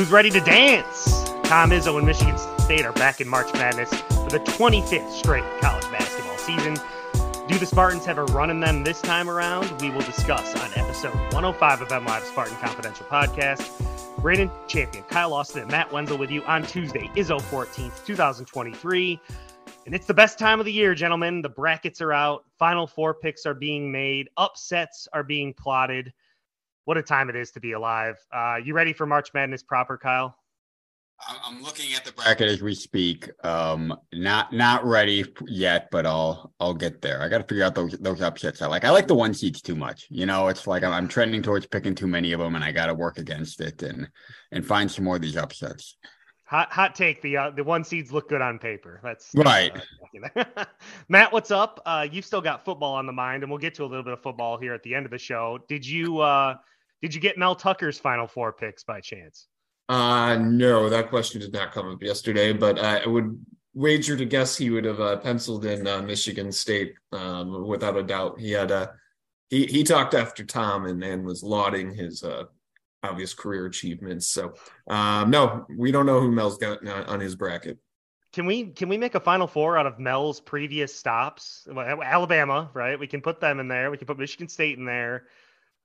Who's ready to dance? Tom Izzo and Michigan State are back in March Madness for the 25th straight college basketball season. Do the Spartans have a run in them this time around? We will discuss on episode 105 of MLive Spartan Confidential Podcast. Brandon Champion, Kyle Austin, and Matt Wenzel with you on Tuesday, Izzo 14th, 2023. And it's the best time of the year, gentlemen. The brackets are out, final four picks are being made, upsets are being plotted what a time it is to be alive. Uh, you ready for March Madness proper, Kyle? I'm looking at the bracket as we speak. Um, not not ready yet, but I'll I'll get there. I got to figure out those those upsets. I like. I like the one seeds too much. You know, it's like I'm, I'm trending towards picking too many of them, and I got to work against it and and find some more of these upsets. Hot hot take. The uh, the one seeds look good on paper. That's, right. Uh, Matt, what's up? Uh, you've still got football on the mind, and we'll get to a little bit of football here at the end of the show. Did you uh, did you get Mel Tucker's final four picks by chance? Uh, no, that question did not come up yesterday, but uh, I would wager to guess he would have uh, penciled in uh, Michigan State um, without a doubt. He had a uh, he he talked after Tom and, and was lauding his uh, obvious career achievements. So um, no, we don't know who Mel's got on his bracket. Can we can we make a final four out of Mel's previous stops? Alabama, right? We can put them in there. We can put Michigan State in there.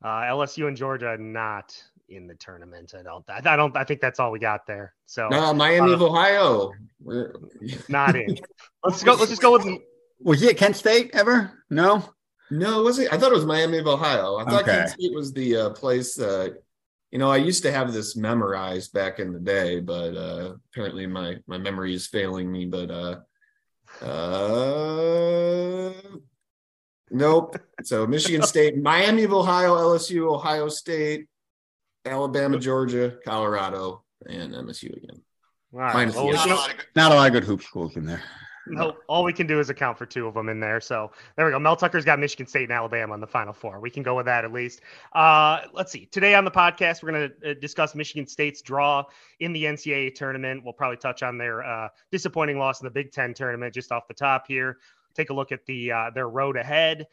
Uh, LSU and Georgia not in the tournament. I don't. I don't. I think that's all we got there. So no, Miami uh, of Ohio. We're not in. Let's go. Let's just go with. Was he at Kent State ever? No. No, was it? I thought it was Miami of Ohio. I thought okay. Kent State was the uh, place. Uh, you know, I used to have this memorized back in the day, but uh, apparently my my memory is failing me. But uh, uh, Nope. So Michigan State, Miami of Ohio, LSU, Ohio State, Alabama, Georgia, Colorado, and MSU again. Wow. Well, not, a good, not a lot of good hoop schools in there. No, all we can do is account for two of them in there. So there we go. Mel Tucker's got Michigan State and Alabama in the Final Four. We can go with that at least. Uh, let's see. Today on the podcast, we're going to uh, discuss Michigan State's draw in the NCAA tournament. We'll probably touch on their uh, disappointing loss in the Big Ten tournament just off the top here take a look at the uh, their road ahead.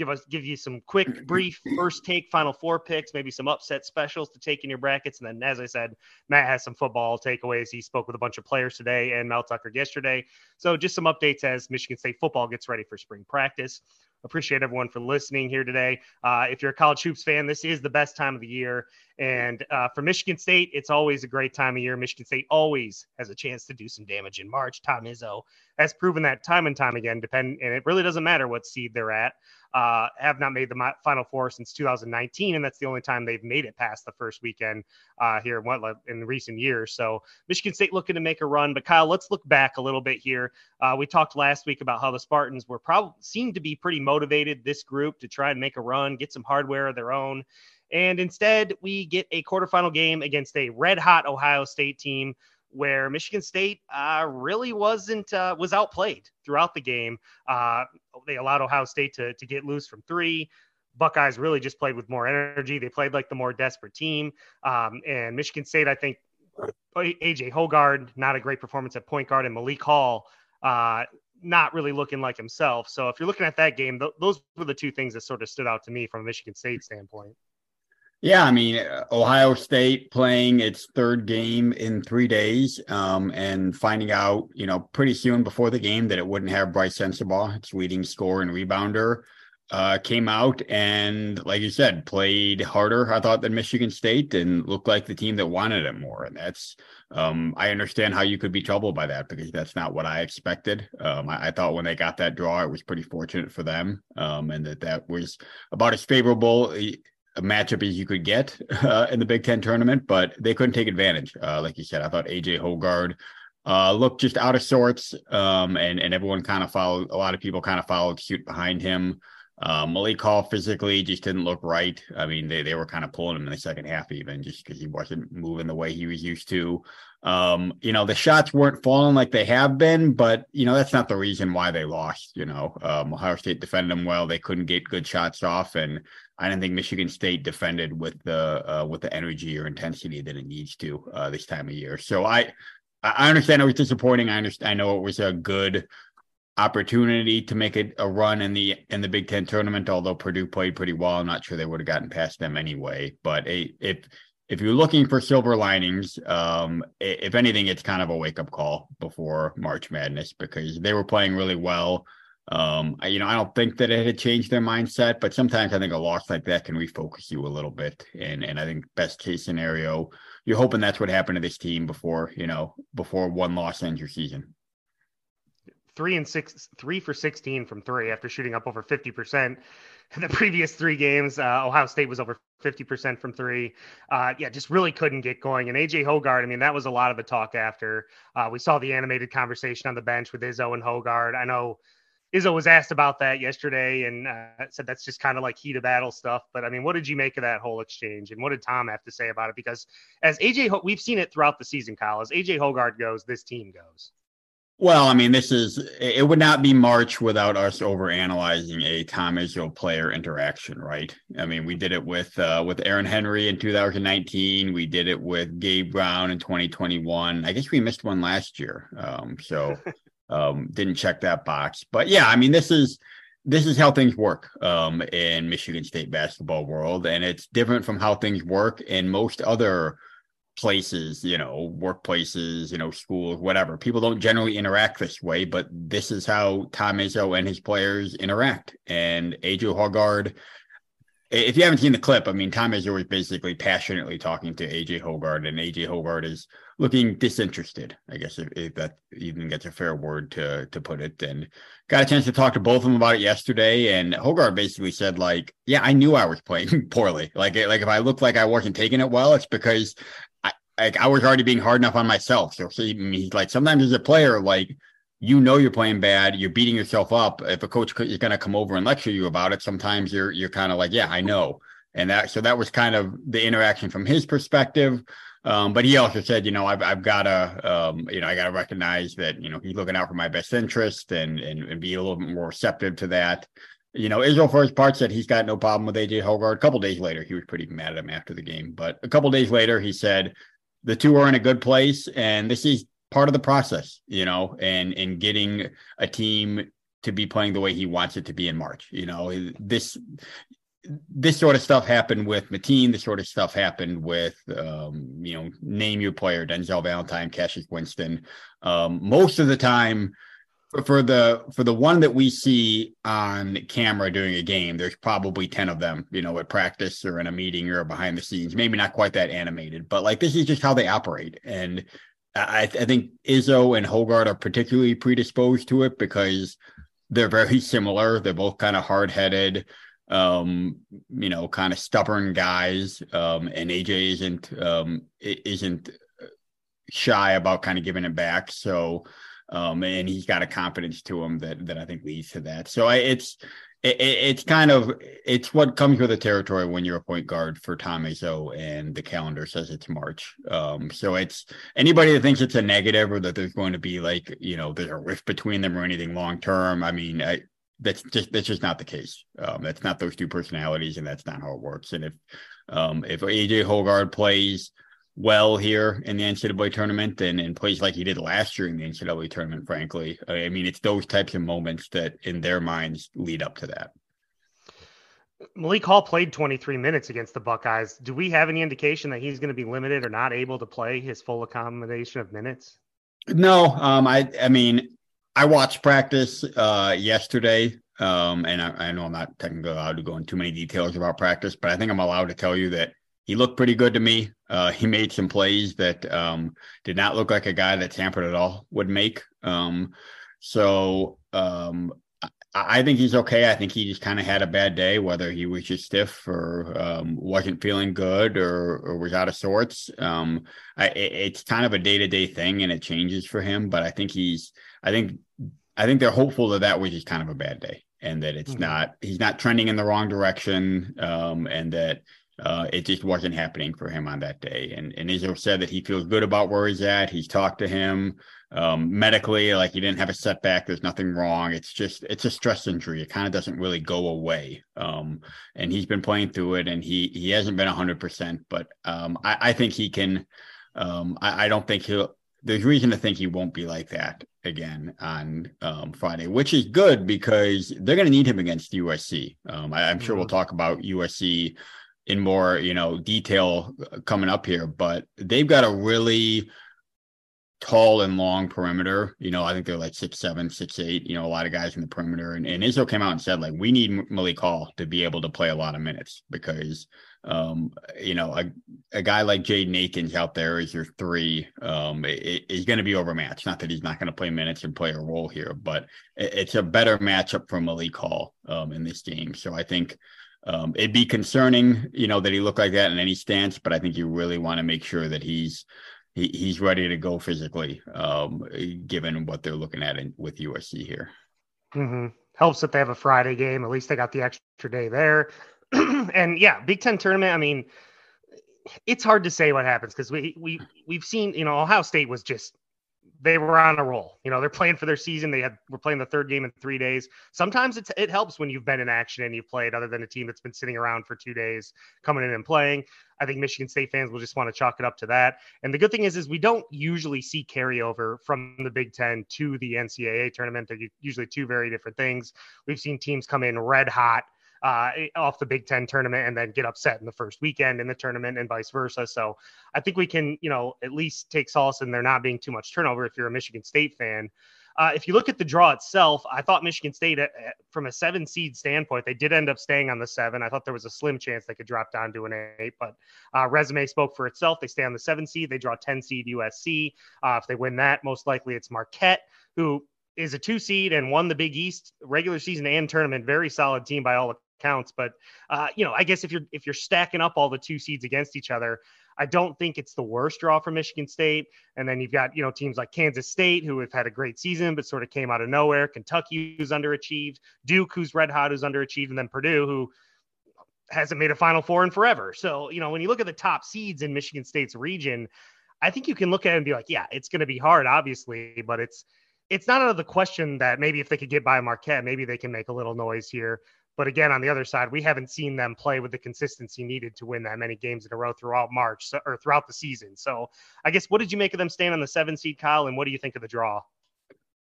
Give us give you some quick, brief first take Final Four picks, maybe some upset specials to take in your brackets, and then as I said, Matt has some football takeaways. He spoke with a bunch of players today and Mel Tucker yesterday, so just some updates as Michigan State football gets ready for spring practice. Appreciate everyone for listening here today. Uh, if you're a college hoops fan, this is the best time of the year. And uh, for Michigan State, it's always a great time of year. Michigan State always has a chance to do some damage in March. Tom Izzo has proven that time and time again. Depend, and it really doesn't matter what seed they're at uh, have not made the Final Four since 2019, and that's the only time they've made it past the first weekend uh, here in in recent years. So Michigan State looking to make a run. But Kyle, let's look back a little bit here. Uh, we talked last week about how the Spartans were probably seemed to be pretty motivated this group to try and make a run, get some hardware of their own. And instead, we get a quarterfinal game against a red hot Ohio State team where Michigan State uh, really wasn't uh, was outplayed throughout the game. Uh, they allowed Ohio State to to get loose from three. Buckeyes really just played with more energy. They played like the more desperate team. Um, and Michigan State, I think, AJ Hoggard, not a great performance at point guard, and Malik Hall, uh, not really looking like himself. So if you're looking at that game, th- those were the two things that sort of stood out to me from a Michigan State standpoint. Yeah, I mean, Ohio State playing its third game in three days, um, and finding out, you know, pretty soon before the game that it wouldn't have Brice Sensabaugh, its leading scorer and rebounder, uh, came out and, like you said, played harder. I thought than Michigan State and looked like the team that wanted it more. And that's, um, I understand how you could be troubled by that because that's not what I expected. Um, I, I, thought when they got that draw, it was pretty fortunate for them, um, and that that was about as favorable a matchup as you could get uh, in the Big Ten tournament, but they couldn't take advantage. Uh, like you said, I thought AJ Hoggard uh, looked just out of sorts. Um, and and everyone kind of followed. A lot of people kind of followed suit behind him. Uh, Malik Hall physically just didn't look right. I mean, they, they were kind of pulling him in the second half, even just because he wasn't moving the way he was used to. Um, you know, the shots weren't falling like they have been, but you know, that's not the reason why they lost. You know, um, Ohio State defended them well. They couldn't get good shots off, and I don't think Michigan State defended with the uh, with the energy or intensity that it needs to uh, this time of year. So I I understand it was disappointing. I understand. I know it was a good opportunity to make a, a run in the in the Big Ten tournament. Although Purdue played pretty well, I'm not sure they would have gotten past them anyway. But a, if if you're looking for silver linings, um, if anything, it's kind of a wake up call before March Madness because they were playing really well. Um, I, you know, I don't think that it had changed their mindset, but sometimes I think a loss like that can refocus you a little bit. And and I think best case scenario, you're hoping that's what happened to this team before you know before one loss ends your season three and six, three for 16 from three after shooting up over 50%. The previous three games, uh, Ohio State was over 50% from three. Uh, yeah, just really couldn't get going. And AJ Hoggard, I mean, that was a lot of the talk after uh, we saw the animated conversation on the bench with Izzo and Hoggard. I know Izzo was asked about that yesterday and uh, said that's just kind of like heat of battle stuff. But I mean, what did you make of that whole exchange? And what did Tom have to say about it? Because as AJ, we've seen it throughout the season, Kyle. As AJ Hoggard goes, this team goes. Well, I mean, this is it would not be March without us over analyzing a Tom Izzo player interaction, right? I mean, we did it with uh, with Aaron Henry in 2019. We did it with Gabe Brown in 2021. I guess we missed one last year, um, so um, didn't check that box. But yeah, I mean, this is this is how things work um, in Michigan State basketball world, and it's different from how things work in most other places, you know, workplaces, you know, schools, whatever. People don't generally interact this way, but this is how Tom Izzo and his players interact. And AJ Hoggard, if you haven't seen the clip, I mean, Tom Izzo is basically passionately talking to AJ Hoggard, and AJ Hoggard is looking disinterested. I guess if, if, that even gets a fair word to to put it. And got a chance to talk to both of them about it yesterday. And Hoggard basically said, like, yeah, I knew I was playing poorly. Like, like if I looked like I wasn't taking it well, it's because I like I was already being hard enough on myself. So see, like sometimes as a player, like you know you're playing bad, you're beating yourself up. If a coach is going to come over and lecture you about it, sometimes you're you're kind of like, yeah, I know. And that so that was kind of the interaction from his perspective. Um, but he also said, you know, I've I've got to, um, you know, I got to recognize that, you know, he's looking out for my best interest and and and be a little bit more receptive to that. You know, Israel his part said he's got no problem with AJ Hoggard. A couple days later, he was pretty mad at him after the game. But a couple days later, he said, the two are in a good place, and this is part of the process, you know, and in getting a team to be playing the way he wants it to be in March. You know, this this sort of stuff happened with Mateen. This sort of stuff happened with, um, you know, name your player, Denzel Valentine, Cassius Winston. Um, most of the time, for the for the one that we see on camera during a game, there's probably ten of them, you know, at practice or in a meeting or behind the scenes. Maybe not quite that animated, but like this is just how they operate. And I, I think Izzo and Hoggard are particularly predisposed to it because they're very similar. They're both kind of hard headed, um, you know, kind of stubborn guys. Um, and AJ isn't um, isn't shy about kind of giving it back. So um, and he's got a confidence to him that that I think leads to that. So I, it's it, it's kind of it's what comes with the territory when you're a point guard for Tom Izzo and the calendar says it's March. Um, so it's anybody that thinks it's a negative or that there's going to be like you know there's a rift between them or anything long term. I mean, I, that's just that's just not the case. Um, that's not those two personalities, and that's not how it works. And if um, if AJ Hoggard plays well here in the NCAA tournament and, and plays like he did last year in the NCAA tournament, frankly. I mean, it's those types of moments that in their minds lead up to that. Malik Hall played 23 minutes against the Buckeyes. Do we have any indication that he's going to be limited or not able to play his full accommodation of minutes? No, um, I I mean, I watched practice uh, yesterday, um, and I, I know I'm not technically allowed to go into too many details about practice, but I think I'm allowed to tell you that he looked pretty good to me. Uh, he made some plays that um, did not look like a guy that Samford at all would make. Um, so um, I think he's okay. I think he just kind of had a bad day, whether he was just stiff or um, wasn't feeling good or, or was out of sorts. Um, I, it's kind of a day to day thing, and it changes for him. But I think he's, I think, I think they're hopeful that that was just kind of a bad day, and that it's mm-hmm. not, he's not trending in the wrong direction, um, and that uh, it just wasn't happening for him on that day. And and Izzo said that he feels good about where he's at. He's talked to him um, medically, like he didn't have a setback. There's nothing wrong. It's just it's a stress injury. It kind of doesn't really go away. Um, and he's been playing through it, and he he hasn't been hundred percent. But um, I, I think he can. Um, I, I don't think he'll. There's reason to think he won't be like that again on um, Friday, which is good because they're going to need him against USC. Um, I, am sure mm-hmm. we'll talk about USC in more you know detail coming up here, but they've got a really tall and long perimeter. You know, I think they're like six seven, six eight. You know, a lot of guys in the perimeter. And, and Izzo came out and said like we need Malik Hall to be able to play a lot of minutes because um, you know a, a guy like Jaden Akins out there is your three. Um, is going to be overmatched. Not that he's not going to play minutes and play a role here, but it, it's a better matchup for Malik Hall um, in this game. So I think. Um, it'd be concerning, you know, that he looked like that in any stance, but I think you really want to make sure that he's he, he's ready to go physically, um, given what they're looking at in, with USC here. Mm-hmm. Helps that they have a Friday game. At least they got the extra day there. and yeah, Big Ten tournament. I mean, it's hard to say what happens because we we we've seen you know Ohio State was just they were on a roll. You know, they're playing for their season. They had were playing the third game in three days. Sometimes it's it helps when you've been in action and you've played, other than a team that's been sitting around for two days, coming in and playing. I think Michigan State fans will just want to chalk it up to that. And the good thing is, is we don't usually see carryover from the Big Ten to the NCAA tournament. They're usually two very different things. We've seen teams come in red hot uh, off the Big Ten tournament and then get upset in the first weekend in the tournament and vice versa. So I think we can, you know, at least take solace in there not being too much turnover if you're a Michigan State fan. Uh, if you look at the draw itself, I thought Michigan State, uh, from a seven seed standpoint, they did end up staying on the seven. I thought there was a slim chance they could drop down to an eight, but uh, resume spoke for itself. They stay on the seven seed. They draw 10 seed USC. Uh, if they win that, most likely it's Marquette, who is a two seed and won the Big East regular season and tournament. Very solid team by all counts. But uh, you know, I guess if you're if you're stacking up all the two seeds against each other, I don't think it's the worst draw for Michigan State. And then you've got you know teams like Kansas State who have had a great season but sort of came out of nowhere. Kentucky who's underachieved, Duke who's red hot who's underachieved, and then Purdue who hasn't made a Final Four in forever. So you know when you look at the top seeds in Michigan State's region. I think you can look at it and be like, yeah, it's going to be hard, obviously, but it's it's not out of the question that maybe if they could get by Marquette, maybe they can make a little noise here. But again, on the other side, we haven't seen them play with the consistency needed to win that many games in a row throughout March or throughout the season. So I guess what did you make of them staying on the seven seed, Kyle? And what do you think of the draw?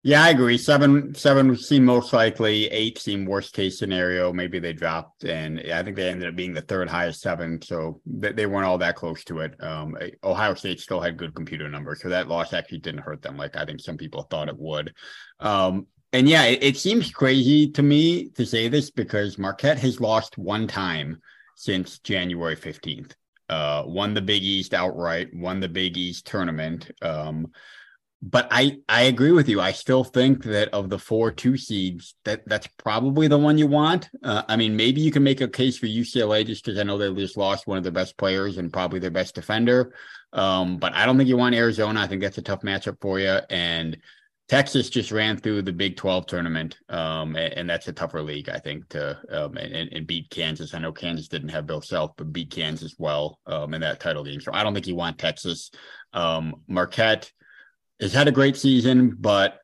Yeah, I agree. Seven, seven seem most likely. Eight seem worst case scenario. Maybe they dropped, and I think they ended up being the third highest seven, so they, they weren't all that close to it. Um, Ohio State still had good computer numbers, so that loss actually didn't hurt them like I think some people thought it would. Um, and yeah, it, it, seems crazy to me to say this because Marquette has lost one time since January 15th. Uh, won the Big East outright, won the Big East tournament. Um, but I, I agree with you. I still think that of the four two seeds, that that's probably the one you want. Uh, I mean, maybe you can make a case for UCLA just because I know they just lost one of their best players and probably their best defender. Um, but I don't think you want Arizona. I think that's a tough matchup for you. And Texas just ran through the Big 12 tournament, um, and, and, that's a tougher league, I think, to um, and, and, beat Kansas. I know Kansas didn't have Bill Self, but beat Kansas well um, in that title game. So I don't think you want Texas. Um, Marquette has had a great season, but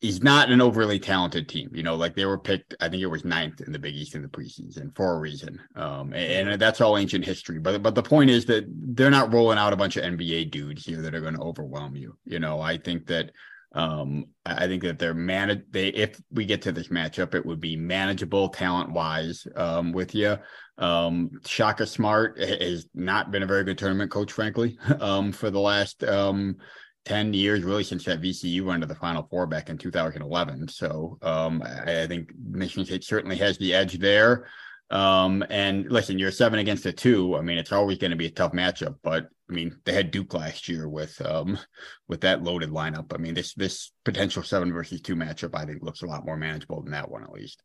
he's not an overly talented team. You know, like they were picked, I think it was ninth in the Big East in the preseason for a reason. Um, and, and, that's all ancient history. But but the point is that they're not rolling out a bunch of NBA dudes here that are going to overwhelm you. You know, I think that um, I think that they're managed. They if we get to this matchup, it would be manageable talent wise um, with you. Um, Shaka Smart has not been a very good tournament coach, frankly, um, for the last um, 10 years, really, since that VCU run to the Final Four back in 2011. So um, I, I, think Michigan State certainly has the edge there. Um, and listen, you're seven against a two. I mean, it's always going to be a tough matchup, but I mean, they had Duke last year with um with that loaded lineup. I mean, this this potential seven versus two matchup, I think, looks a lot more manageable than that one at least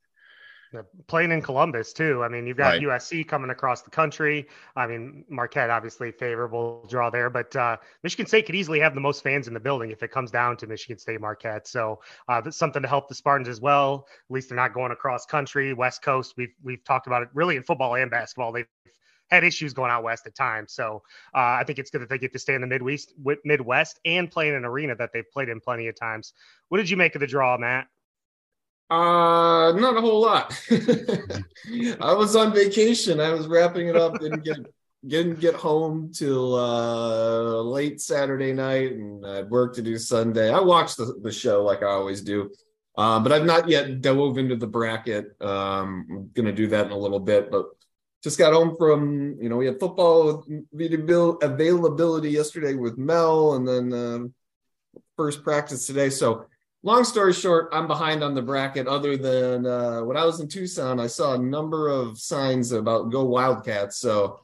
playing in Columbus too. I mean, you've got right. USC coming across the country. I mean, Marquette obviously favorable draw there, but uh, Michigan State could easily have the most fans in the building if it comes down to Michigan State Marquette. So uh, that's something to help the Spartans as well. At least they're not going across country, West Coast. We've we've talked about it really in football and basketball. They've had issues going out west at times. So uh, I think it's good that they get to stay in the Midwest, Midwest and play in an arena that they've played in plenty of times. What did you make of the draw, Matt? Uh, not a whole lot. I was on vacation. I was wrapping it up. Didn't get didn't get home till uh, late Saturday night, and I had work to do Sunday. I watched the, the show like I always do, uh, but I've not yet dove into the bracket. Um, I'm gonna do that in a little bit, but just got home from you know we had football availability yesterday with Mel, and then uh, first practice today. So long story short, I'm behind on the bracket. Other than uh, when I was in Tucson, I saw a number of signs about go Wildcats. So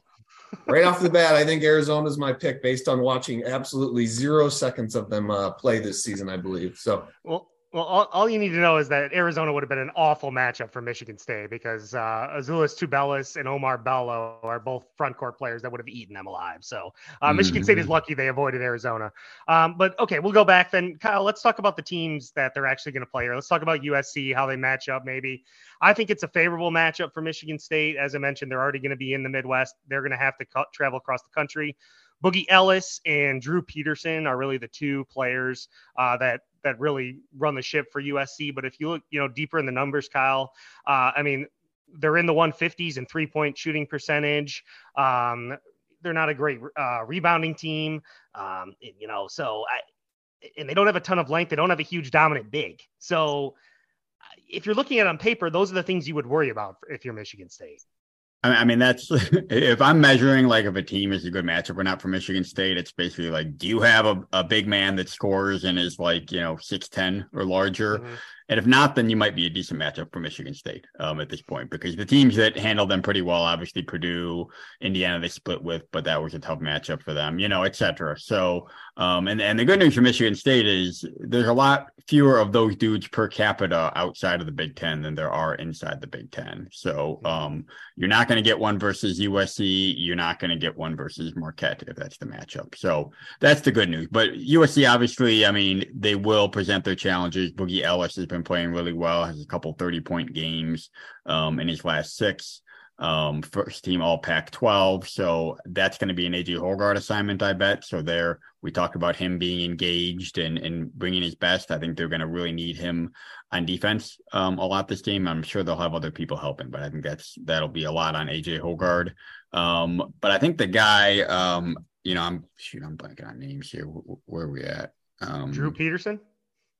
right off the bat, I think Arizona's my pick based on watching absolutely zero seconds of them uh, play this season. I believe so. Well, well, all, all, you need to know is that Arizona would have been an awful matchup for Michigan State because uh, Azuolas Tubelis and Oumar Ballo are both front court players that would have eaten them alive. So uh, mm-hmm. Michigan State is mm-hmm. lucky they avoided Arizona. Um, but okay, we'll go back then. Kyle, let's talk about the teams that they're actually going to play here. Let's talk about USC, how they match up maybe. I think it's a favorable matchup for Michigan State. As I mentioned, they're already going to be in the Midwest. They're going to have to travel across the country. Boogie Ellis and Drew Peterson are really the two players uh, that that really run the ship for USC. But if you look, you know, deeper in the numbers, Kyle, uh, I mean, they're in the 150s and three point shooting percentage. Um, they're not a great uh, rebounding team, um, you know. So I, and they don't have a ton of length. They don't have a huge dominant big. So if you're looking at on paper, those are the things you would worry about if you're Michigan State. I mean, that's if I'm measuring like if a team is a good matchup or not for Michigan State, it's basically like, do you have a, a big man that scores and is like, you know, 6'10 or larger? Mm-hmm. And if not, then you might be a decent matchup for Michigan State um, at this point because the teams that handle them pretty well, obviously Purdue, Indiana, they split with, but that was a tough matchup for them, you know, et cetera. So, um, and, and the good news for Michigan State is there's a lot fewer of those dudes per capita outside of the Big Ten than there are inside the Big Ten. So um, you're not going to get one versus USC. You're not going to get one versus Marquette if that's the matchup. So that's the good news. But USC, obviously, I mean, they will present their challenges. Boogie Ellis has been been playing really well. Has a couple 30 point games um, in his last six. Um, first team all Pac 12. So that's going to be an AJ Hoggard assignment, I bet. So there, we talked about him being engaged and, and bringing his best. I think they're going to really need him on defense um, a lot this game. I'm sure they'll have other people helping, but I think that's that'll be a lot on AJ Hoggard. Um, but I think the guy, um, you know, I'm shoot, I'm blanking on names here. Where, where are we at? Um, Drew Peterson.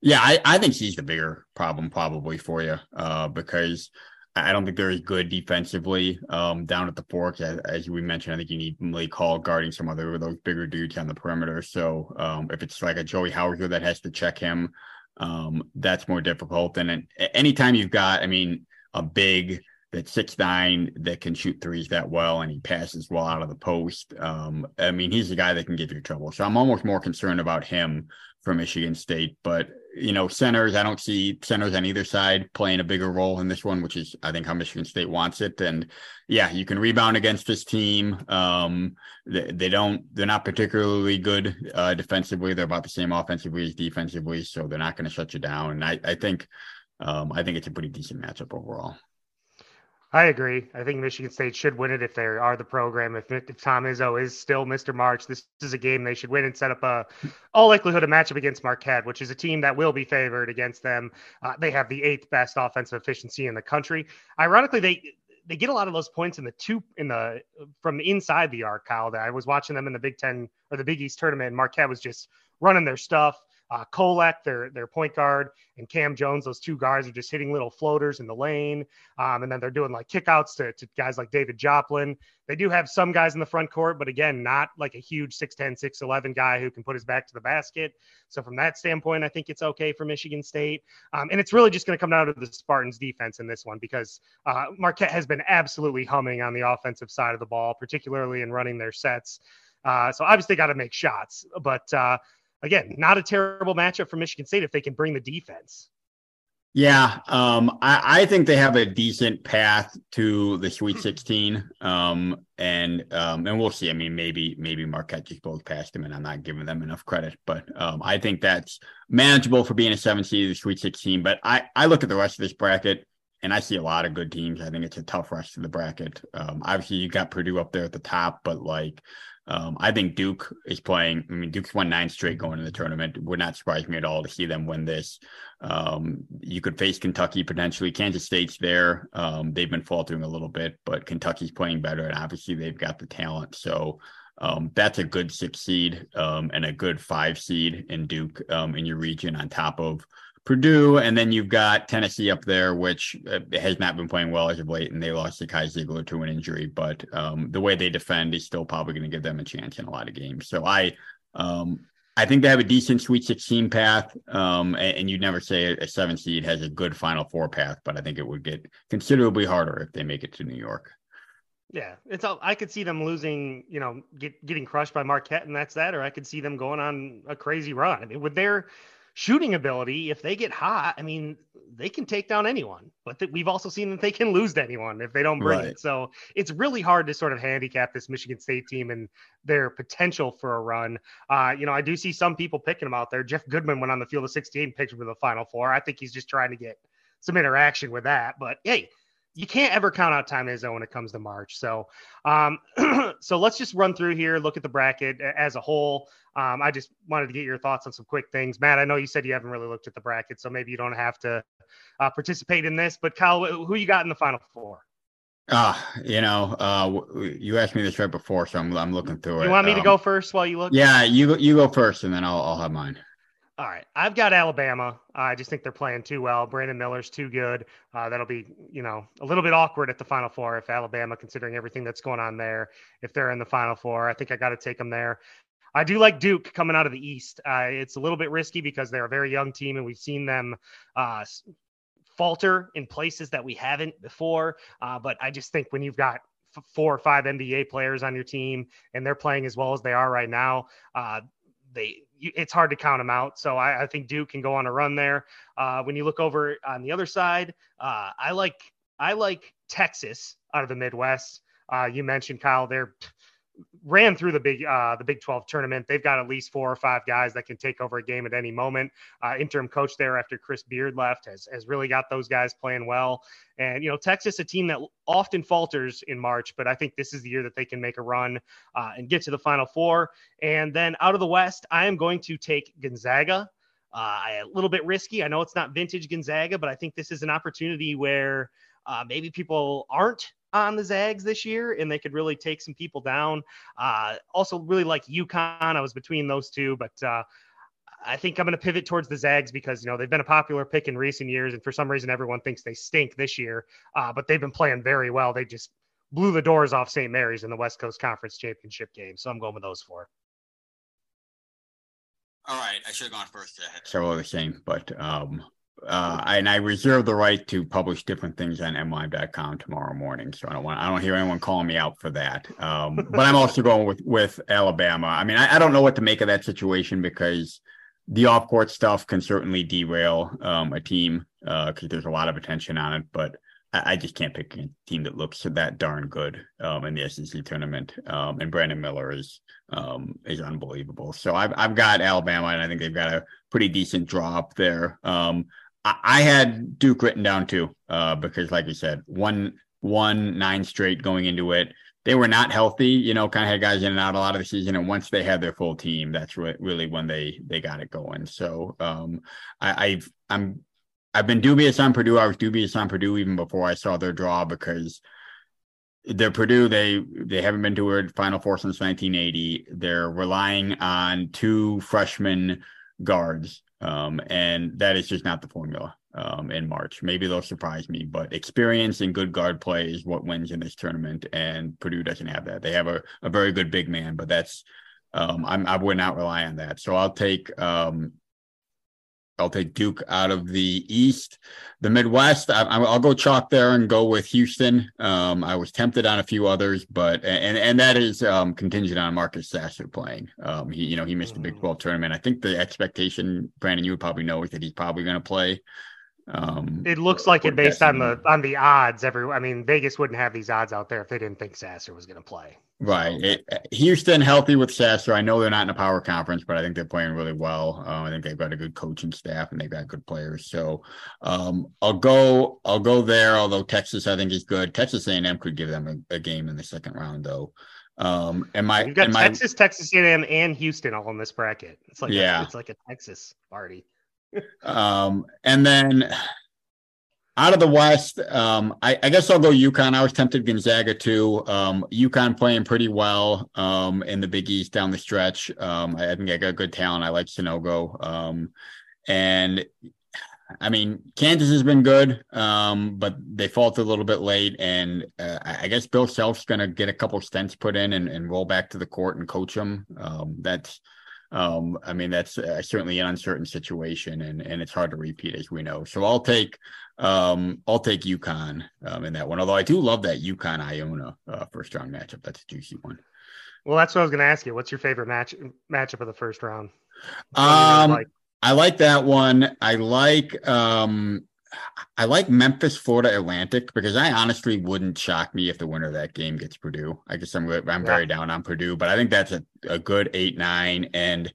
Yeah, I, I think he's the bigger problem probably for you uh, because I don't think they're as good defensively um, down at the fork. As, as, we mentioned, I think you need Malik Hall guarding some other of those bigger dudes on the perimeter. So um, if it's like a Joey Hauser that has to check him, um, that's more difficult. And anytime you've got, I mean, a big that's six nine that can shoot threes that well and he passes well out of the post. Um, I mean, he's the guy that can give you trouble. So I'm almost more concerned about him for Michigan State. But you know, centers, I don't see centers on either side playing a bigger role in this one, which is I think how Michigan State wants it. And yeah, you can rebound against this team. Um, they, they don't, they're not particularly good uh, defensively. They're about the same offensively as defensively, so they're not going to shut you down. And I, I think, um, I think it's a pretty decent matchup overall. I agree. I think Michigan State should win it if they are the program. If, if Tom Izzo is still Mr. March, this is a game they should win and set up a all likelihood a matchup against Marquette, which is a team that will be favored against them. Uh, they have the eighth best offensive efficiency in the country. Ironically, they they get a lot of those points in the two in the from inside the arc. Kyle, that I was watching them in the Big Ten or the Big East tournament. And Marquette was just running their stuff. Uh, Kolek, their their point guard, and Cam Jones, those two guards are just hitting little floaters in the lane, um, and then they're doing like kickouts to, to guys like David Joplin. They do have some guys in the front court, but again, not like a huge 6'10, 6'11 guy who can put his back to the basket. So from that standpoint, I think it's okay for Michigan State, um, and it's really just going to come down to the Spartans' defense in this one because uh, Marquette has been absolutely humming on the offensive side of the ball, particularly in running their sets. Uh, so obviously, got to make shots, but uh, again, not a terrible matchup for Michigan State if they can bring the defense. Yeah, um, I, I, think they have a decent path to the Sweet 16, um, and um, and we'll see. I mean, maybe maybe Marquette just goes past them, and I'm not giving them enough credit, but um, I think that's manageable for being a seven seed, the Sweet 16. But I I look at the rest of this bracket, and I see a lot of good teams. I think it's a tough rest of the bracket. Um, obviously, you got Purdue up there at the top, but like um, I think Duke is playing. I mean, Duke's won nine straight going to the tournament. Would not surprise me at all to see them win this. Um, you could face Kentucky potentially. Kansas State's there. Um, they've been faltering a little bit, but Kentucky's playing better, and obviously they've got the talent. So um, that's a good six seed um, and a good five seed in Duke um, in your region on top of Purdue, and then you've got Tennessee up there, which uh, has not been playing well as of late, and they lost Zakai Zeigler to an injury. But um, the way they defend is still probably going to give them a chance in a lot of games. So I, um, I think they have a decent Sweet 16 path, um, and, and, you'd never say a, a seven seed has a good Final Four path, but I think it would get considerably harder if they make it to New York. Yeah, it's all, I could see them losing, you know, get, getting crushed by Marquette, and that's that, or I could see them going on a crazy run. I mean, with their shooting ability, if they get hot, I mean, they can take down anyone. But th- we've also seen that they can lose to anyone if they don't bring right. it. So it's really hard to sort of handicap this Michigan State team and their potential for a run. Uh, you know, I do see some people picking them out there. Jeff Goodman went on the field of 16, picked him for the Final Four. I think he's just trying to get some interaction with that. But hey, you can't ever count out Tom Izzo when it comes to March. So, um, so let's just run through here, look at the bracket as a whole. Um, I just wanted to get your thoughts on some quick things. Matt, I know you said you haven't really looked at the bracket, so maybe you don't have to uh, participate in this. But Kyle, who you got in the final four? Ah, uh, you know, uh, you asked me this right before, so I'm I'm looking through it. You want me um, to go first while you look? Yeah, you go, you go first, and then I'll I'll have mine. All right, I've got Alabama. I just think they're playing too well. Brandon Miller's too good. Uh, that'll be, you know, a little bit awkward at the Final Four if Alabama, considering everything that's going on there, if they're in the Final Four. I think I got to take them there. I do like Duke coming out of the East. Uh, it's a little bit risky because they're a very young team, and we've seen them uh, falter in places that we haven't before. Uh, but I just think when you've got f- four or five NBA players on your team and they're playing as well as they are right now, uh, they it's hard to count them out. So I, I, think Duke can go on a run there. Uh, when you look over on the other side, uh, I like I like Texas out of the Midwest. Uh, you mentioned Kyle, they're ran through the big uh, the Big 12 tournament. They've got at least four or five guys that can take over a game at any moment. Uh, interim coach there after Chris Beard left has has really got those guys playing well. And you know Texas, a team that often falters in March, but I think this is the year that they can make a run uh, and get to the Final Four. And then out of the West, I am going to take Gonzaga. Uh, a little bit risky. I know it's not vintage Gonzaga, but I think this is an opportunity where uh, maybe people aren't on the Zags this year, and they could really take some people down. Uh, also, really like UConn. I was between those two, but uh, I think I'm going to pivot towards the Zags because you know they've been a popular pick in recent years, and for some reason everyone thinks they stink this year. Uh, but they've been playing very well. They just blew the doors off St. Mary's in the West Coast Conference Championship game. So I'm going with those four. All right, I should have gone first. Several the same, but um, uh, and I reserve the right to publish different things on MLive.com tomorrow morning. So I don't want I don't hear anyone calling me out for that. Um, but I'm also going with with Alabama. I mean, I, I, don't know what to make of that situation because the off court stuff can certainly derail um, a team because uh, there's a lot of attention on it. But I, I, just can't pick a team that looks that darn good um, in the SEC tournament. Um, and Brandon Miller is um, is unbelievable. So I've I've got Alabama, and I think they've got a pretty decent draw up there. Um, I had Duke written down too, uh, because like you said, one one nine straight going into it. They were not healthy, you know, kind of had guys in and out a lot of the season. And once they had their full team, that's re- really when they they got it going. So um, I, I've I'm I've been dubious on Purdue. I was dubious on Purdue even before I saw their draw because they're Purdue. They they haven't been to a Final Four since 1980. They're relying on two freshman guards. Um, and that is just not the formula um, in March. Maybe they'll surprise me, but experience and good guard play is what wins in this tournament. And Purdue doesn't have that. They have a, a very good big man, but that's um, I'm, I would not rely on that. So I'll take um, I'll take Duke out of the East. The Midwest, I, will go chalk there and go with Houston. Um, I was tempted on a few others, but and and that is um, contingent on Marcus Sasser playing. Um, he you know he missed the Big 12 tournament. I think the expectation, Brandon, you would probably know, is that he's probably going to play. Um, it looks like it based on the on the odds. Every, I mean, Vegas wouldn't have these odds out there if they didn't think Sasser was going to play. Right. It, Houston healthy with Sasser. I know they're not in a power conference, but I think they're playing really well. Um, I think they've got a good coaching staff and they've got good players. So um, I'll go. I'll go there. Although Texas, I think is good. Texas A&M could give them a, a game in the second round, though. Um, and my you've got Texas, my, Texas A&M, and Houston all in this bracket. It's like yeah, a, it's like a Texas party um, and then out of the West, um, I, I, guess I'll go UConn. I was tempted Gonzaga too. Um, UConn playing pretty well um, in the Big East down the stretch. Um, I, I think I got good talent. I like Sanogo. Um, and I mean, Kansas has been good, um, but they faltered a little bit late. And uh, I guess Bill Self's going to get a couple stents put in and, and, roll back to the court and coach them. Um, that's um, I mean, that's uh, certainly an uncertain situation, and and it's hard to repeat as we know. So I'll take um, I'll take UConn um, in that one. Although I do love that UConn Iona uh, first round matchup. That's a juicy one. Well, that's what I was going to ask you. What's your favorite match matchup of the first round? Um, like? I like that one. I like um, I like Memphis, Florida Atlantic because I honestly wouldn't shock me if the winner of that game gets Purdue. I guess I'm I'm yeah. very down on Purdue, but I think that's a, a good eight nine and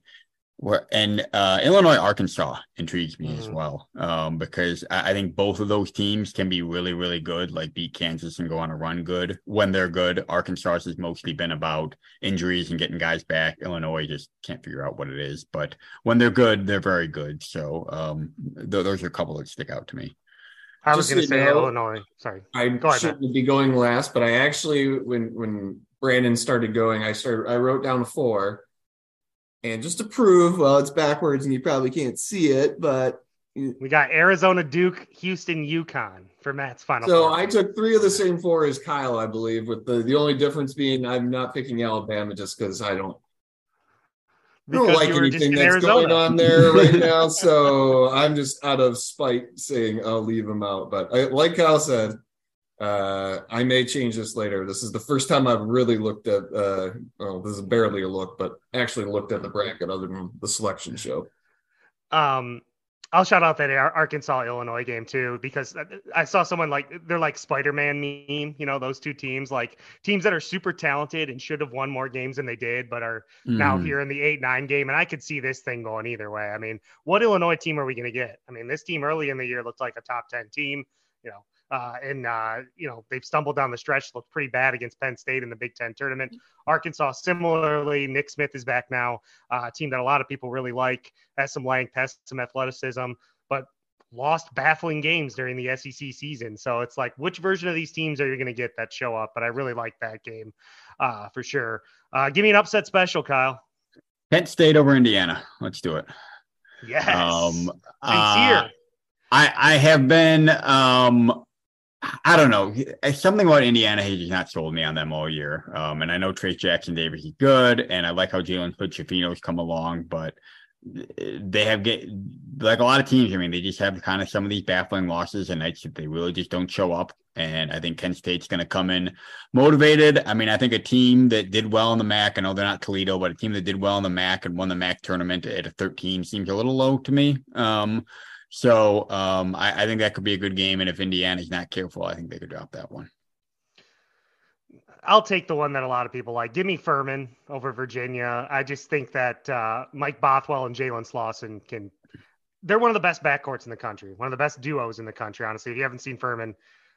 and uh, Illinois Arkansas intrigues me mm-hmm. as well um, because I, I, think both of those teams can be really really good, like beat Kansas and go on a run good when they're good. Arkansas has mostly been about injuries and getting guys back. Illinois just can't figure out what it is, but when they're good, they're very good. So um, th- those are a couple that stick out to me. I was going to say know, Illinois. Sorry, I Go ahead, shouldn't be going last, but I actually when when Brandon started going, I started I wrote down four and just to prove, well, it's backwards and you probably can't see it, but we got Arizona, Duke, Houston, UConn for Matt's final. So. I took three of the same four as Kyle, I believe, with the the only difference being I'm not picking Alabama just because I don't. I don't like anything that's Arizona. going on there right now, so I'm just out of spite saying I'll leave them out. But I, like Kyle said, uh, I may change this later. This is the first time I've really looked at. Uh, well, this is barely a look, but actually looked at the bracket other than the selection show. Um, I'll shout out that Arkansas Illinois game too because I saw someone like they're like Spider Man meme. You know those two teams, like teams that are super talented and should have won more games than they did, but are mm. now mm-hmm. here in the eight nine game. And I could see this thing going either way. I mean, what Illinois team are we going to get? I mean, this team early in the year looked like a top ten team. You know, uh, and uh, you know they've stumbled down the stretch, looked pretty bad against Penn State in the Big Ten tournament. Arkansas, similarly, Nick Smith is back now, uh, a team that a lot of people really like, has some length, has some athleticism, but lost baffling games during the SEC season. So it's like, which version of these teams are you going to get that show up? But I really like that game uh, for sure. Uh, give me an upset special, Kyle. Penn State over Indiana. Let's do it. Yes. Um, uh, here. I I have been um I don't know. Something about Indiana, he just not sold me on them all year. Um, and I know Trayce Jackson Davis is good, and I like how Jalen Hood Schifino's come along, but they have get like a lot of teams. I mean, they just have kind of some of these baffling losses and nights that they really just don't show up. And I think Kent State's going to come in motivated. I mean, I think a team that did well in the MAC. I know they're not Toledo, but a team that did well in the MAC and won the MAC tournament at a 13 seems a little low to me. Um, so um, I, I, think that could be a good game. And if Indiana's not careful, I think they could drop that one. I'll take the one that a lot of people like. Give me Furman over Virginia. I just think that uh, Mike Bothwell and Jalen Slawson can. They're one of the best backcourts in the country, one of the best duos in the country. Honestly, if you haven't seen Furman,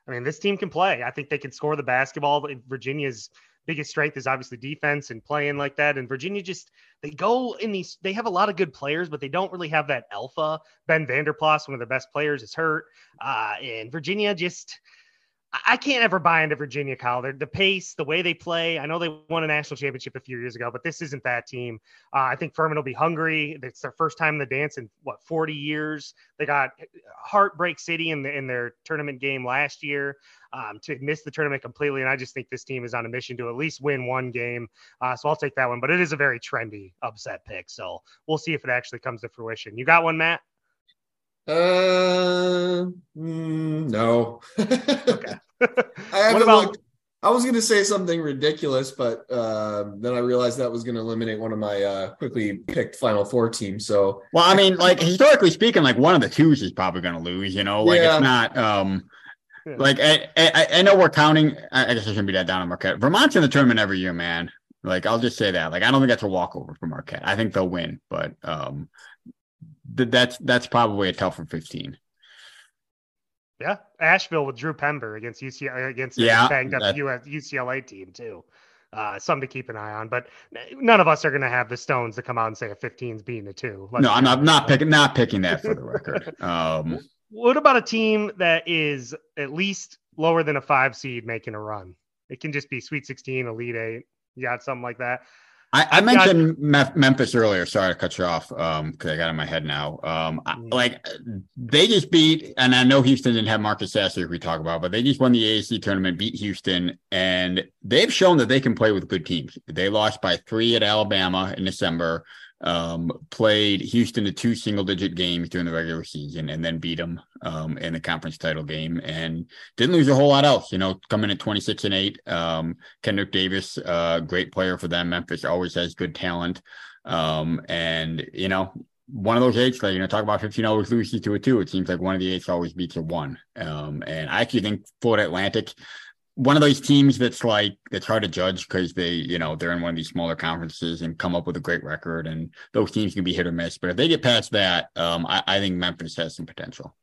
I mean, this team can play. I think they can score the basketball. Virginia's biggest strength is obviously defense and playing like that. And Virginia just they go in these. They have a lot of good players, but they don't really have that alpha. Ben Vander Plas, one of the best players, is hurt. Uh, and Virginia just I can't ever buy into Virginia. They're, the pace, the way they play. I know they won a national championship a few years ago, but this isn't that team. Uh, I think Furman will be hungry. It's their first time in the dance in what 40 years. They got heartbreak city in the, in their tournament game last year um, to miss the tournament completely. And I just think this team is on a mission to at least win one game. Uh, so I'll take that one. But it is a very trendy upset pick. So we'll see if it actually comes to fruition. You got one, Matt? Uh, mm, no. okay. I haven't about- looked. I was going to say something ridiculous, but uh, then I realized that was going to eliminate one of my uh, quickly picked Final Four teams. So, well, I mean, like historically speaking, like one of the twos is probably going to lose. You know, like yeah. it's not. um yeah. Like I, I, I, know we're counting. I guess I shouldn't be that down on Marquette. Vermont's in the tournament every year, man. Like I'll just say that. Like I don't think that's a walkover for Marquette. I think they'll win, but um, th- that's that's probably a tougher fifteen. Yeah, Asheville with Drew Pember against UCLA against yeah, banged up US, UCLA team too. Uh, something to keep an eye on, but none of us are going to have the stones to come out and say a 15 is beating a two. Let's no, I'm not, not picking not picking that for the record. Um, what about a team that is at least lower than a five seed making a run? It can just be Sweet 16, Elite Eight. You got something like that. I, I mentioned got, Memphis earlier. Sorry to cut you off because um, I got in my head now. Um, mm. Like they just beat, and I know Houston didn't have Marcus Sasser, we talk about, but they just won the AAC tournament, beat Houston, and they've shown that they can play with good teams. They lost by three at Alabama in December um, played Houston to two single digit games during the regular season and then beat them um, in the conference title game and didn't lose a whole lot else, you know, coming at 26 and 8. Um, Kendrick Davis, uh, great player for them. Memphis always has good talent. Um, and, you know, one of those eights, like, you know, talk about 15 always loses to a two. It seems like one of the eights always beats a one. Um, and I actually think Florida Atlantic one of those teams that's like it's hard to judge because they you know they're in one of these smaller conferences and come up with a great record and those teams can be hit or miss. But if they get past that um, I, I, think memphis has some potential.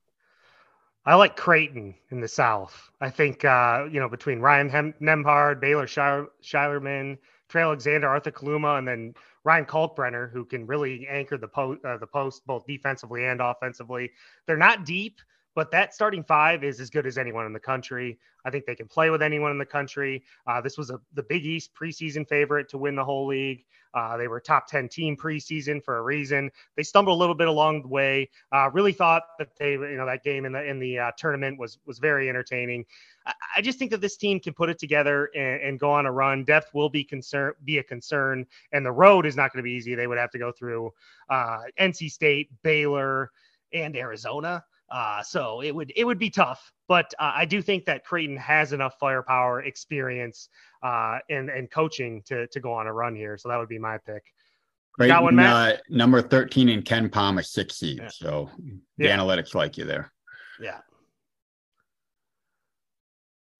I like creighton in the south. I think uh, you know between ryan Hem- nembhard baylor scheierman trey alexander arthur kaluma and then ryan kalkbrenner who can really anchor the post uh, the post both defensively and offensively. They're not deep but that starting five is as good as anyone in the country. I think they can play with anyone in the country. Uh, this was a, the Big East preseason favorite to win the whole league. Uh, they were top 10 team preseason for a reason. They stumbled a little bit along the way. Uh, really thought that they, you know, that game in the in the uh, tournament was was very entertaining. I, I, just think that this team can put it together and, and go on a run. Depth will be concern be a concern, and the road is not going to be easy. They would have to go through uh, NC State, Baylor, and Arizona. Uh, so it would it would be tough, but uh, I do think that Creighton has enough firepower, experience, uh, and and coaching to to go on a run here. So that would be my pick. Creighton, got one, Matt? Uh, number thirteen in KenPom, a six seed. Yeah. So the yeah. analytics like you there. Yeah.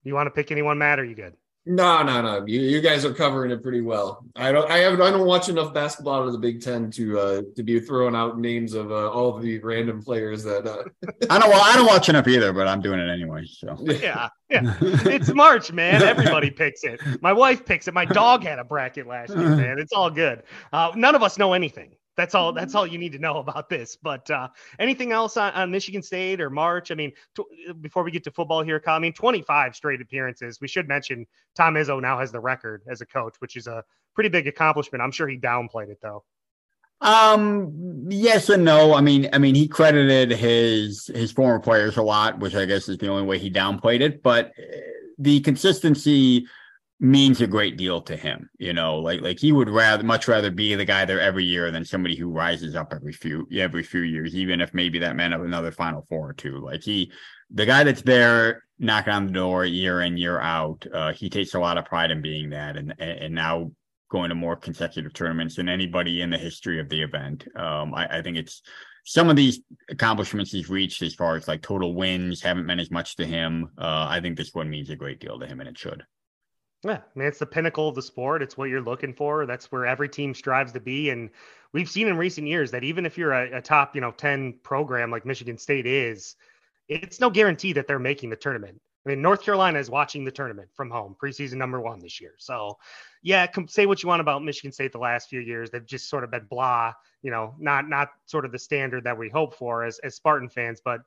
You want to pick anyone, Matt? Or are you good? No, no, no. You, you guys are covering it pretty well. I don't. I have. I don't watch enough basketball out of the Big Ten to uh, to be throwing out names of uh, all of the random players that. Uh... I don't. Well, I don't watch enough either, but I'm doing it anyway. So yeah, yeah. It's March, man. Everybody picks it. My wife picks it. My dog had a bracket last year, man. It's all good. Uh, none of us know anything. That's all. That's all you need to know about this. But uh, anything else on, on, Michigan State or March? I mean, before we get to football here, Kyle, I mean, 25 straight appearances. We should mention Tom Izzo now has the record as a coach, which is a pretty big accomplishment. I'm sure he downplayed it though. Um, yes and no. I mean, I mean, he credited his his former players a lot, which I guess is the only way he downplayed it. But uh, the consistency means a great deal to him. You know, like like he would rather much rather be the guy there every year than somebody who rises up every few every few years, even if maybe that meant another Final Four or two. Like he, the guy that's there knocking on the door year in year out, uh, he takes a lot of pride in being that, and and now going to more consecutive tournaments than anybody in the history of the event. Um, I, I think it's some of these accomplishments he's reached as far as like total wins haven't meant as much to him. Uh, I think this one means a great deal to him, and it should. Yeah, I mean, it's the pinnacle of the sport. It's what you're looking for. That's where every team strives to be. And we've seen in recent years that even if you're a, a top, you know, 10 program like Michigan State is, it's no guarantee that they're making the tournament. I mean, North Carolina is watching the tournament from home, preseason number one this year. So, yeah, say what you want about Michigan State the last few years. They've just sort of been blah, you know, not not sort of the standard that we hope for as as Spartan fans. But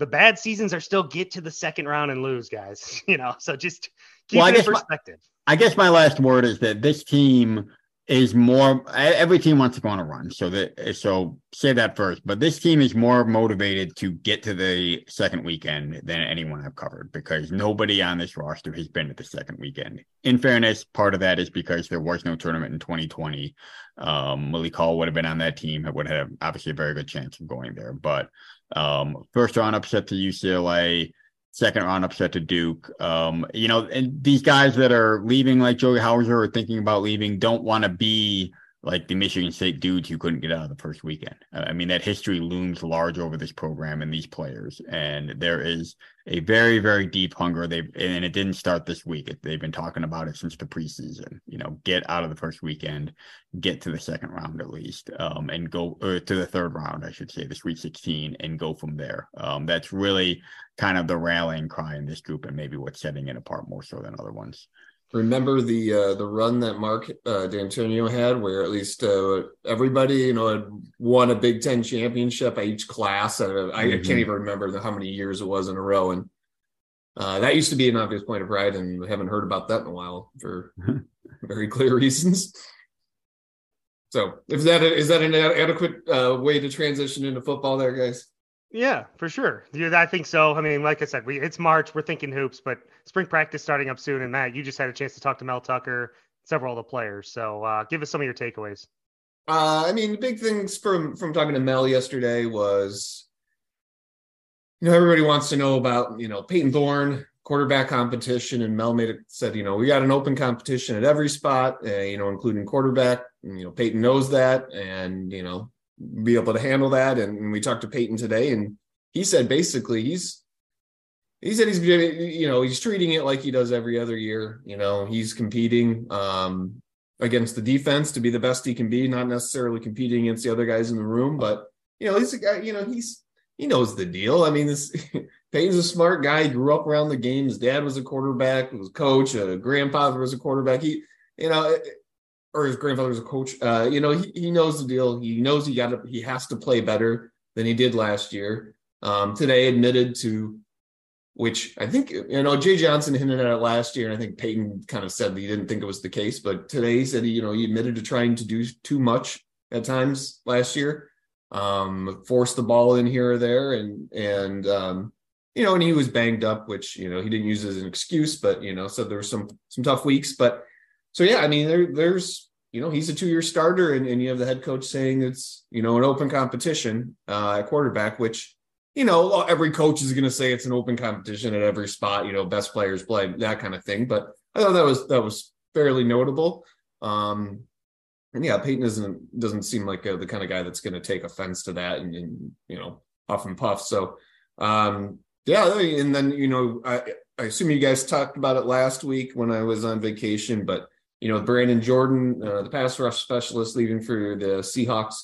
the bad seasons are still get to the second round and lose, guys. You know, so just keep Well, it in guess my- perspective. I guess my last word is that this team is more every team wants to go on a run. So that so say that first. But this team is more motivated to get to the second weekend than anyone I've covered because nobody on this roster has been at the second weekend. In fairness, part of that is because there was no tournament in 2020. Um Malik Hall would have been on that team. It would have obviously a very good chance of going there. But um first round upset to UCLA second round upset to Duke. Um, you know, and these guys that are leaving, like Joey Hauser, or thinking about leaving, don't want to be like the Michigan State dudes who couldn't get out of the first weekend. I mean, that history looms large over this program and these players, and there is a very, very deep hunger. They've and it didn't start this week. They've been talking about it since the preseason. You know, get out of the first weekend, get to the second round at least, um, and go to the third round, I should say, the Sweet 16, and go from there. Um, that's really kind of the rallying cry in this group, and maybe what's setting it apart more so than other ones. Remember the uh, the run that Mark uh, D'Antonio had, where at least uh, everybody you know had won a Big Ten championship at each class. I, I Mhm. can't even remember the, how many years it was in a row, and uh, that used to be an obvious point of pride, and we haven't heard about that in a while for very clear reasons. So, is that a, is that an adequate uh, way to transition into football, there, guys? Yeah, for sure. Yeah, I think so. I mean, like I said, we it's March. We're thinking hoops, but spring practice starting up soon. And Matt, you just had a chance to talk to Mel Tucker, several of the players. So uh, give us some of your takeaways. Uh, I mean, big things from from talking to Mel yesterday was, you know, everybody wants to know about you know Payton Thorne quarterback competition, and Mel made it said, you know, we got an open competition at every spot, uh, you know, including quarterback. And, you know, Payton knows that, and you know, be able to handle that. And, we talked to Payton today, and he said basically he's he said he's you know he's treating it like he does every other year. You know, he's competing. Um, against the defense to be the best he can be, not necessarily competing against the other guys in the room, but you know, he's a guy, you know, he's he knows the deal. I mean, this Payton's a smart guy, he grew up around the game. His dad was a quarterback, was a coach, a grandfather was a quarterback. He, you know, or his grandfather was a coach. Uh, you know, he, he knows the deal. He knows he got to, he has to play better than he did last year. Um, today admitted to which I think you know Jay Johnson hinted at it last year, and I think Payton kind of said that he didn't think it was the case, but today he said he, you know he admitted to trying to do too much at times last year, um, force the ball in here or there, and and um, you know, and he was banged up, which you know he didn't use as an excuse, but you know, so there were some some tough weeks, but so yeah, I mean there there's you know he's a two year starter, and, and you have the head coach saying it's you know an open competition uh, at quarterback, which you know, every coach is going to say it's an open competition at every spot. You know, best players play that kind of thing. But I thought that was that was fairly notable. Um, and yeah, Payton doesn't doesn't seem like a, the kind of guy that's going to take offense to that and, and you know puff and puff. So um, yeah, and then you know I, I assume you guys talked about it last week when I was on vacation, but you know Brandon Jordan, uh, the pass rush specialist, leaving for the Seahawks.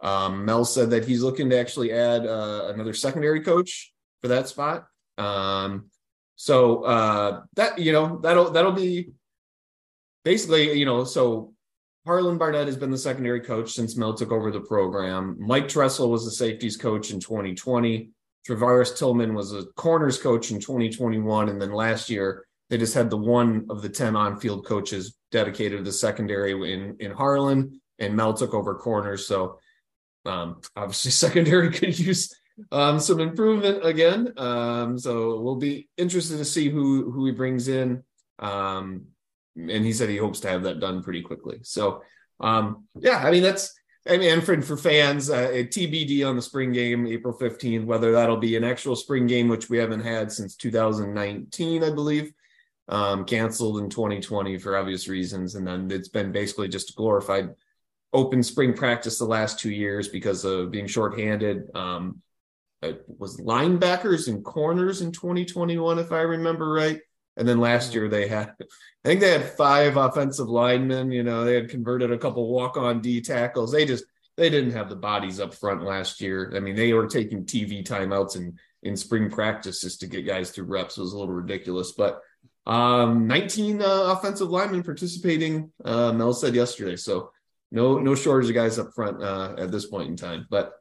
Um, Mel said that he's looking to actually add uh, another secondary coach for that spot. Um, so uh, that you know that'll that'll be basically you know so Harlan Barnett has been the secondary coach since Mel took over the program. Mike Tressel was the safeties coach in 2020. Travares Tillman was a corners coach in 2021, and then last year they just had the one of the 10 on-field coaches dedicated to the secondary in in Harlan, and Mel took over corners. So um, obviously, secondary could use um, some improvement again. Um, so we'll be interested to see who who he brings in. Um, and he said he hopes to have that done pretty quickly. So um, yeah, I mean that's I mean, and for, for fans, uh, TBD on the spring game, April 15th, whether that'll be an actual spring game, which we haven't had since 2019, I believe, um, canceled in 2020 for obvious reasons. And then it's been basically just a glorified open spring practice the last two years because of being shorthanded. Um, it was linebackers and corners in 2021, if I remember right. And then last year they had, I think they had five offensive linemen. You know, they had converted a couple walk-on D tackles. They just they didn't have the bodies up front last year. I mean, they were taking TV timeouts in in spring practice just to get guys through reps. It was a little ridiculous, but um, 19 uh, offensive linemen participating. Uh, Mel said yesterday, so no no shortage of guys up front uh, at this point in time. But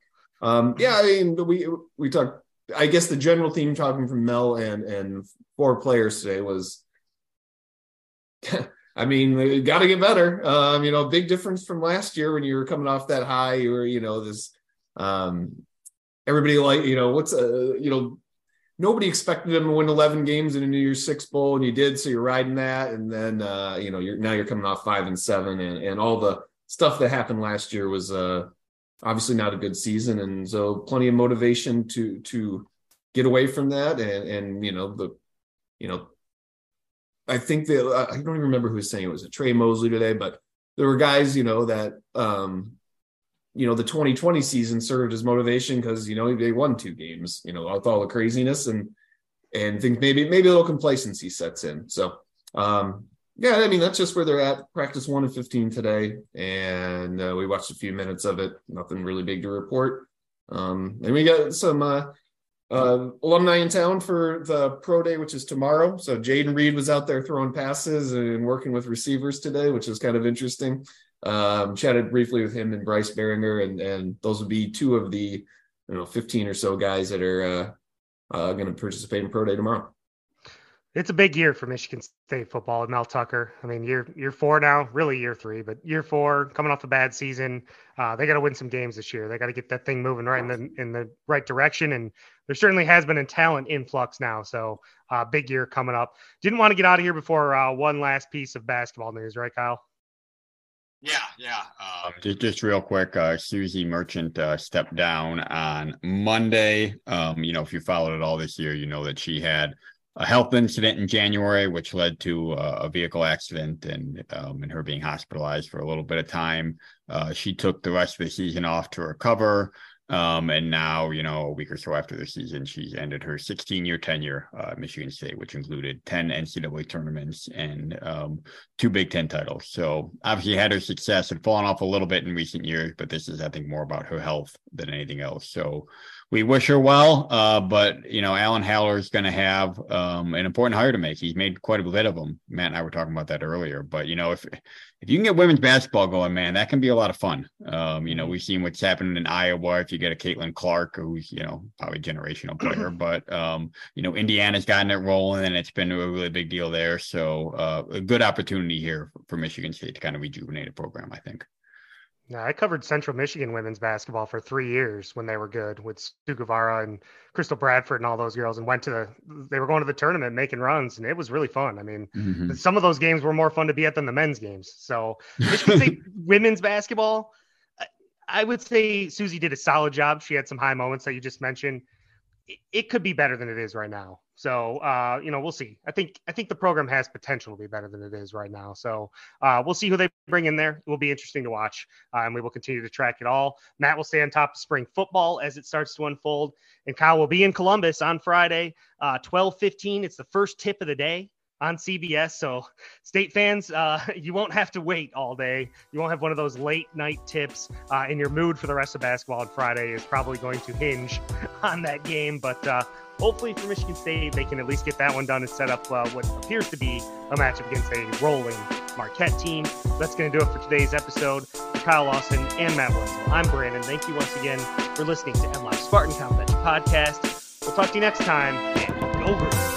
um, yeah, I mean, we we talked I guess the general theme talking from Mel and and four players today was I mean, got to get better. Um, you know, big difference from last year when you were coming off that high. You were, you know, this um, everybody like, you know, what's a, you know, nobody expected them to win 11 games in a New Year's Six bowl, and you did. So you're riding that, and then uh, you know, you're now you're coming off five and seven, and and all the stuff that happened last year was uh, obviously not a good season, and so plenty of motivation to to get away from that, and and you know the, you know I think that I don't even remember who was saying it was a Tre Mosley today, but there were guys, you know, that um, you know, the 2020 season served as motivation because you know they won two games, you know, with all the craziness and and think maybe maybe a little complacency sets in. So um yeah, I mean that's just where they're at. Practice one and 15 today, and uh, we watched a few minutes of it. Nothing really big to report. Um, and we got some uh, uh, alumni in town for the pro day, which is tomorrow. So Jayden Reed was out there throwing passes and working with receivers today, which is kind of interesting. Um, chatted briefly with him and Bryce Baringer, and and those would be two of the you know 15 or so guys that are uh, uh, going to participate in pro day tomorrow it's a big year for Michigan State football with Mel Tucker. I mean, year year four now, really year three, but year four coming off a bad season. Uh, they got to win some games this year. They got to get that thing moving right in the in the right direction. And there certainly has been a talent influx now. So uh, big year coming up. Didn't want to get out of here before uh, one last piece of basketball news, right, Kyle? Yeah, yeah. Um, just, just real quick, uh, Suzy Merchant uh, stepped down on Monday. Um, you know, if you followed it all this year, you know that she had a health incident in January, which led to uh, a vehicle accident and um, and her being hospitalized for a little bit of time. Uh, she took the rest of the season off to recover. Um, and now, you know, a week or so after the season, she's ended her 16 year tenure uh, at Michigan State, which included 10 NCAA tournaments and um, two Big Ten titles. So obviously had her success had fallen off a little bit in recent years, but this is, I think, more about her health than anything else. So we wish her well. Uh, but you know, Alan Haller is going to have um, an important hire to make. He's made quite a bit of them. Matt and I were talking about that earlier. But you know, if if you can get women's basketball going, man, that can be a lot of fun. Um, you know, mm-hmm. we've seen what's happened in Iowa. If you get a Caitlin Clark, who's you know probably generational player, but um, you know, Indiana's gotten it rolling, and it's been a really big deal there. So uh, a good opportunity here for Michigan State to kind of rejuvenate a program, I think. Yeah, I covered Central Michigan women's basketball for three years when they were good with Sue Guevara and Crystal Bradford and all those girls, and went to the. They were going to the tournament, making runs, and it was really fun. I mean, mm-hmm. some of those games were more fun to be at than the men's games. So Michigan State women's basketball, I would say Suzy did a solid job. She had some high moments that you just mentioned. It could be better than it is right now. So uh, you know, we'll see. I think I think the program has potential to be better than it is right now. So uh, we'll see who they bring in there. It will be interesting to watch, uh, and we will continue to track it all. Matt will stay on top of spring football as it starts to unfold, and Kyle will be in Columbus on Friday, uh, twelve fifteen. It's the first tip of the day on CBS. So, state fans, uh, you won't have to wait all day. You won't have one of those late night tips, uh, and your mood for the rest of basketball on Friday is probably going to hinge on that game. But uh, hopefully for Michigan State, they can at least get that one done and set up uh, what appears to be a matchup against a rolling Marquette team. That's going to do it for today's episode. Kyle Austin and Matt Wenzel, I'm Brandon. Thank you once again for listening to MLive Spartan College Podcast. We'll talk to you next time, and go Green.